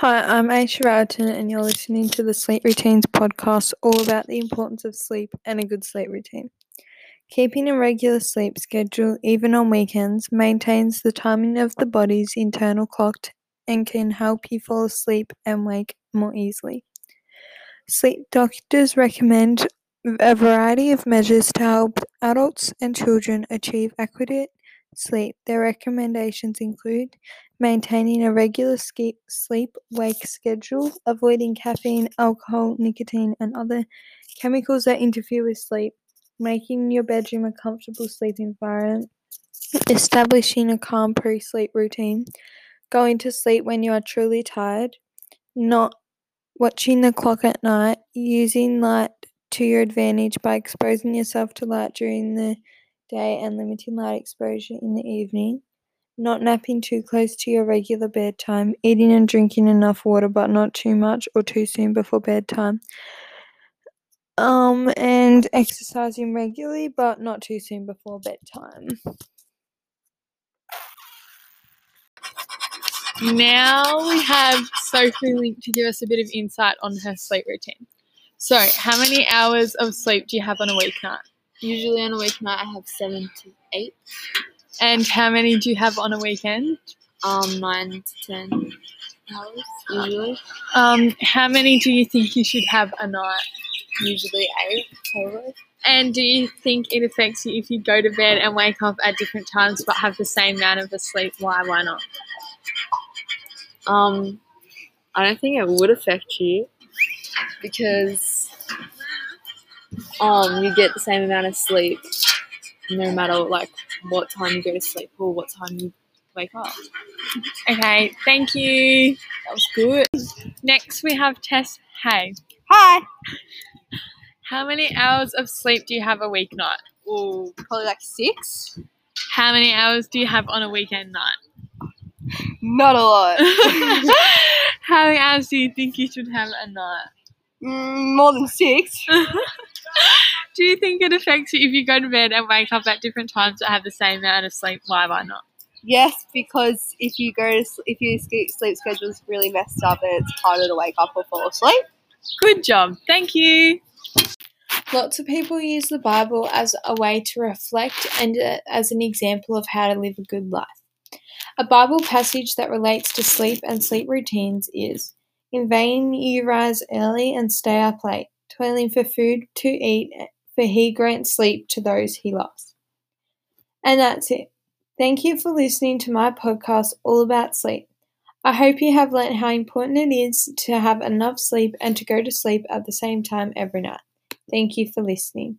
Hi, I'm Aisha Rowton, and you're listening to the Sleep Routines podcast, all about the importance of sleep and a good sleep routine. Keeping a regular sleep schedule, even on weekends, maintains the timing of the body's internal clock and can help you fall asleep and wake more easily. Sleep doctors recommend a variety of measures to help adults and children achieve adequate sleep. Their recommendations include maintaining a regular sleep wake schedule, avoiding caffeine, alcohol, nicotine, and other chemicals that interfere with sleep, making your bedroom a comfortable sleep environment, establishing a calm pre sleep routine, going to sleep when you are truly tired, not watching the clock at night, using light to your advantage by exposing yourself to light during the day and limiting light exposure in the evening, not napping too close to your regular bedtime, eating and drinking enough water but not too much or too soon before bedtime, um, and exercising regularly but not too soon before bedtime. Now we have Sophie Link to give us a bit of insight on her sleep routine. So, how many hours of sleep do you have on a weeknight? Usually on a weeknight, I have seven to eight. And how many do you have on a weekend? Um, nine to ten hours usually. Um, how many do you think you should have a night? Usually eight, probably. And do you think it affects you if you go to bed and wake up at different times but have the same amount of sleep? Why? Why not? Um, I don't think it would affect you because um you get the same amount of sleep no matter like what time you go to sleep or what time you wake up. Okay, thank you. That was good. Next, we have Tess Hay. Hi. How many hours of sleep do you have a weeknight? Oh, probably like six. How many hours do you have on a weekend night? Not a lot. How many hours do you think you should have a night? Mm, more than six. do you think it affects you if you go to bed and wake up at different times but have the same amount of sleep? Why? Why not? Yes, because if you go to if your sleep schedule is really messed up, and it's harder to wake up or fall asleep. Good job. Thank you. Lots of people use the Bible as a way to reflect and uh, as an example of how to live a good life. A Bible passage that relates to sleep and sleep routines is In vain you rise early and stay up late, toiling for food to eat, for he grants sleep to those he loves. And that's it. Thank you for listening to my podcast all about sleep. I hope you have learned how important it is to have enough sleep and to go to sleep at the same time every night. Thank you for listening.